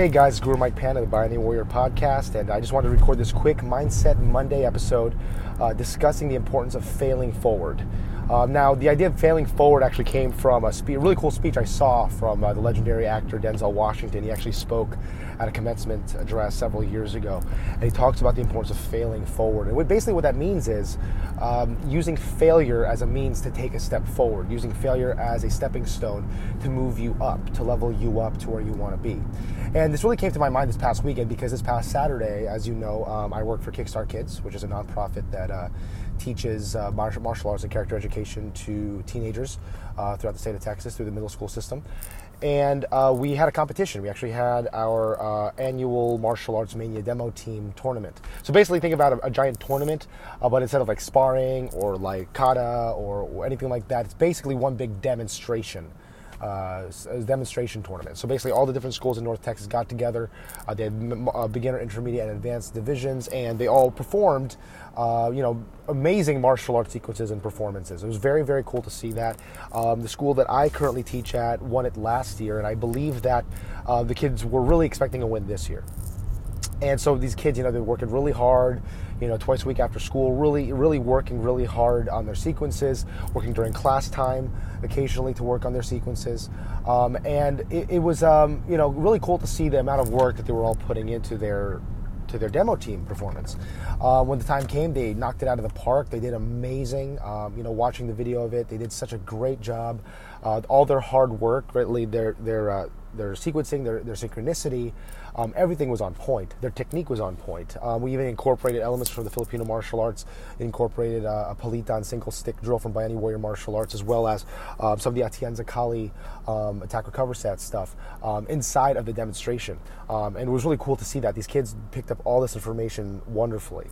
Hey guys, Guru Mike Pan of the Bayani Warrior podcast, and I just wanted to record this quick Mindset Monday episode uh, discussing the importance of failing forward. Um, now, the idea of failing forward actually came from a, spe- a really cool speech I saw from uh, the legendary actor Denzel Washington. He actually spoke at a commencement address several years ago, and he talks about the importance of failing forward. And what, basically, what that means is um, using failure as a means to take a step forward, using failure as a stepping stone to move you up, to level you up to where you want to be. And this really came to my mind this past weekend because this past Saturday, as you know, um, I work for Kickstart Kids, which is a nonprofit that uh, teaches uh, martial, martial arts and character education to teenagers uh, throughout the state of Texas through the middle school system. And uh, we had a competition. We actually had our uh, annual Martial Arts Mania demo team tournament. So basically, think about a, a giant tournament, uh, but instead of like sparring or like kata or, or anything like that, it's basically one big demonstration uh, demonstration tournament. So basically, all the different schools in North Texas got together. Uh, they had uh, beginner, intermediate, and advanced divisions, and they all performed, uh, you know, amazing martial arts sequences and performances. It was very, very cool to see that. Um, the school that I currently teach at won it last year, and I believe that uh, the kids were really expecting a win this year. And so these kids, you know, they're working really hard, you know, twice a week after school, really, really working really hard on their sequences, working during class time occasionally to work on their sequences. Um, and it, it was, um, you know, really cool to see the amount of work that they were all putting into their to their demo team performance. Uh, when the time came, they knocked it out of the park. They did amazing. Um, you know, watching the video of it, they did such a great job. Uh, all their hard work, really, their their uh, their sequencing, their, their synchronicity, um, everything was on point. Their technique was on point. Um, we even incorporated elements from the Filipino martial arts, incorporated uh, a palitan single stick drill from Bayani Warrior Martial Arts, as well as um, some of the Atienza Kali um, attack recover set stuff um, inside of the demonstration. Um, and it was really cool to see that. These kids picked up all this information wonderfully.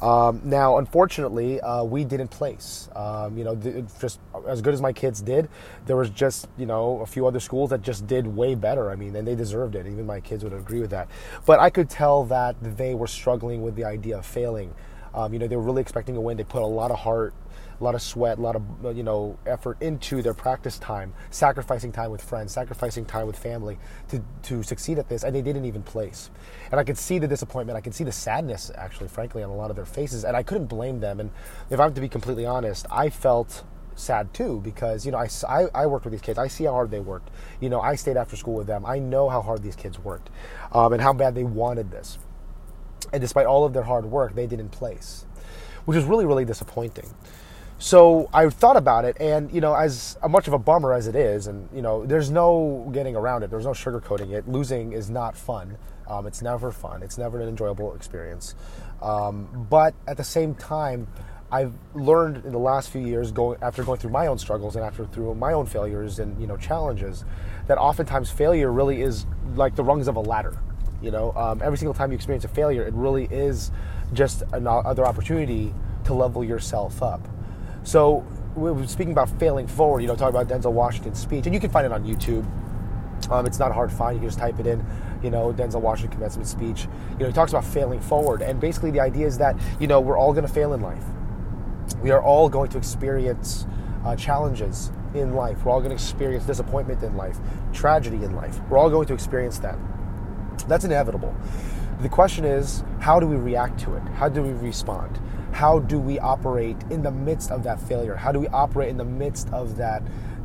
now, unfortunately, uh, we didn't place. you know, th- just as good as my kids did, there was just, you know, a few other schools that just did way better. I mean, and they deserved it. Even my kids would agree with that. But I could tell that they were struggling with the idea of failing. Um, you know, they were really expecting a win. They put a lot of heart, a lot of sweat, a lot of you know effort into their practice time, sacrificing time with friends, sacrificing time with family to to succeed at this, and they didn't even place. And I could see the disappointment. I could see the sadness, actually, frankly, on a lot of their faces, and I couldn't blame them. And if I'm to be completely honest, I felt sad too because you know I, I, I, worked with these kids. I see how hard they worked. You know i stayed after school with them. I know how hard these kids worked um, and how bad they wanted this. And despite all of their hard work they didn't place which is really really disappointing. So i thought about it and you know as much of a bummer as it is and you know there's no getting around it. There's no sugarcoating it. Losing is not fun. Um, it's never fun. It's never an enjoyable experience. Um, but at the same time I've learned in the last few years, going after going through my own struggles and after through my own failures and you know challenges, that oftentimes failure really is like the rungs of a ladder. You know, um, every single time you experience a failure, it really is just another opportunity to level yourself up. So, we're speaking about failing forward. You know, talking about Denzel Washington's speech, and you can find it on YouTube. Um, it's not hard to find. You can just type it in, you know, Denzel Washington commencement speech. You know, he talks about failing forward, and basically the idea is that you know we're all going to fail in life we are all going to experience uh, challenges in life. We're all going to experience disappointment in life, tragedy in life. We're all going to experience that. That's inevitable. The question is, how do we react to it? How do we respond? How do we operate in the midst of that failure? How do we operate in the midst of that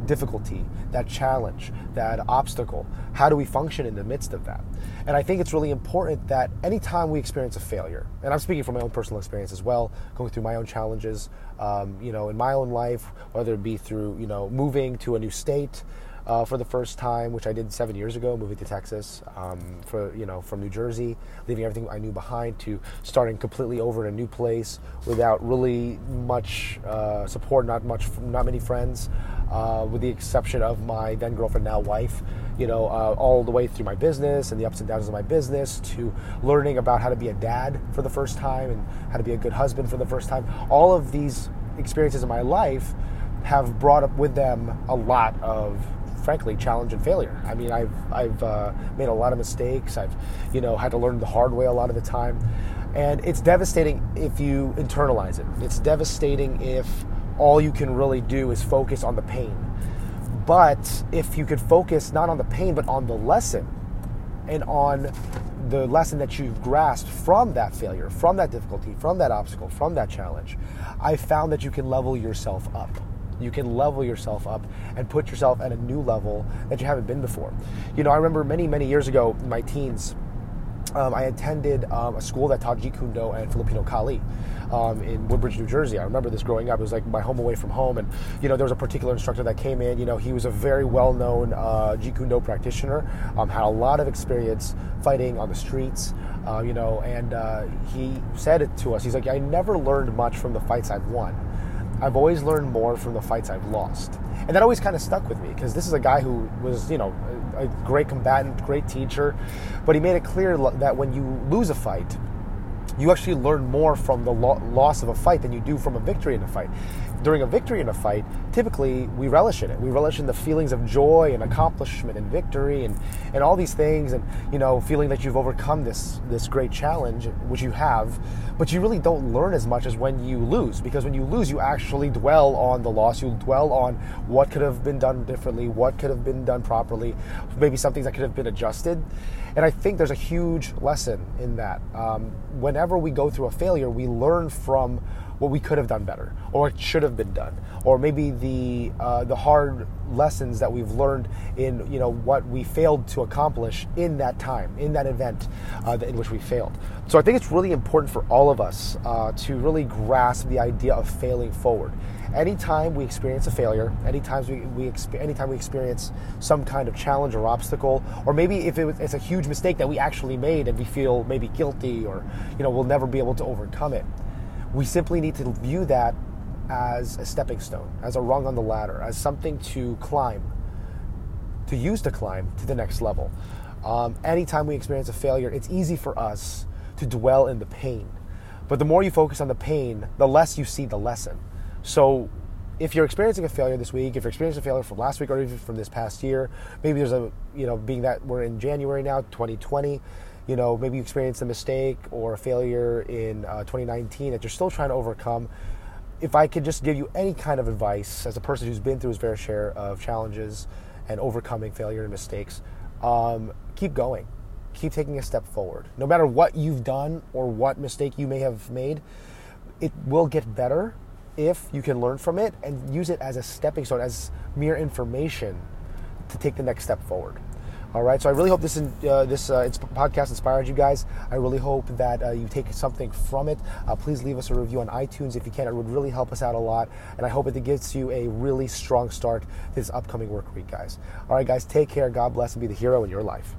difficulty, that challenge, that obstacle? How do we function in the midst of that? And I think it's really important that anytime we experience a failure, and I'm speaking from my own personal experience as well, going through my own challenges, um, you know, in my own life, whether it be through, you know, moving to a new state, uh, for the first time, which I did seven years ago, moving to Texas, um, for you know from New Jersey, leaving everything I knew behind to starting completely over in a new place without really much uh, support, not much, not many friends, uh, with the exception of my then girlfriend, now wife. You know, uh, all the way through my business and the ups and downs of my business to learning about how to be a dad for the first time and how to be a good husband for the first time. All of these experiences in my life have brought up with them a lot of frankly challenge and failure. I mean, I've I've uh, made a lot of mistakes. I've you know had to learn the hard way a lot of the time, and it's devastating if you internalize it. It's devastating if all you can really do is focus on the pain. But if you could focus not on the pain but on the lesson, and on the lesson that you've grasped from that failure, from that difficulty, from that obstacle, from that challenge, I found that you can level yourself up. You can level yourself up and put yourself at a new level that you haven't been before. You know, I remember many, many years ago, in my teens, um, I attended um, a school that taught Jeet Kune Do and Filipino Kali um, in Woodbridge, New Jersey. I remember this growing up. It was like my home away from home, and you know there was a particular instructor that came in. You know he was a very well-known uh, Jeet Kune Do practitioner, um, had a lot of experience fighting on the streets. Uh, you know, and uh, he said it to us. He's like, I never learned much from the fights I've won. I've always learned more from the fights I've lost. And that always kind of stuck with me because this is a guy who was, you know, a, great combatant, great teacher, but he made it clear that when you lose a fight, you actually learn more from the lo- loss of a fight than you do from a victory in a fight. During a victory in a fight, typically we relish in it. We relish in the feelings of joy and accomplishment and victory and, and all these things and you know feeling that you've overcome this this great challenge, which you have, but you really don't learn as much as when you lose because when you lose you actually dwell on the loss, you dwell on what could have been done differently, what could have been done properly, maybe some things that could have been adjusted. And I think there's a huge lesson in that. Um, whenever we go through a failure, we learn from what we could have done better, or it should have been done, or maybe the uh, the hard lessons that we've learned in you know what we failed to accomplish in that time, in that event uh, in which we failed. So I think it's really important for all of us uh, to really grasp the idea of failing forward anytime we experience a failure, anytime we, we anytime we experience some kind of challenge or obstacle, or maybe if it was, it's a huge mistake that we actually made and we feel maybe guilty or you know we'll never be able to overcome it, we simply need to view that as a stepping stone, as a rung on the ladder, as something to climb, to use to climb to the next level. Um, anytime we experience a failure, it's easy for us to dwell in the pain. But the more you focus on the pain, the less you see the lesson. So if you're experiencing a failure this week, if you're experiencing a failure from last week or even from this past year, maybe there's a, you know, being that we're in January now, 2020, you know, maybe you experienced a mistake or a failure in uh, 2019 that you're still trying to overcome. If I could just give you any kind of advice as a person who's been through his fair share of challenges and overcoming failure and mistakes, um, keep going. Keep taking a step forward. No matter what you've done or what mistake you may have made, it will get better if you can learn from it and use it as a stepping stone, as mere information to take the next step forward. All right, so I really hope this uh, this uh, podcast inspired you guys. I really hope that uh, you take something from it. Uh, please leave us a review on iTunes if you can. It would really help us out a lot, and I hope it gives you a really strong start this upcoming work week, guys. All right, guys, take care. God bless, and be the hero in your life.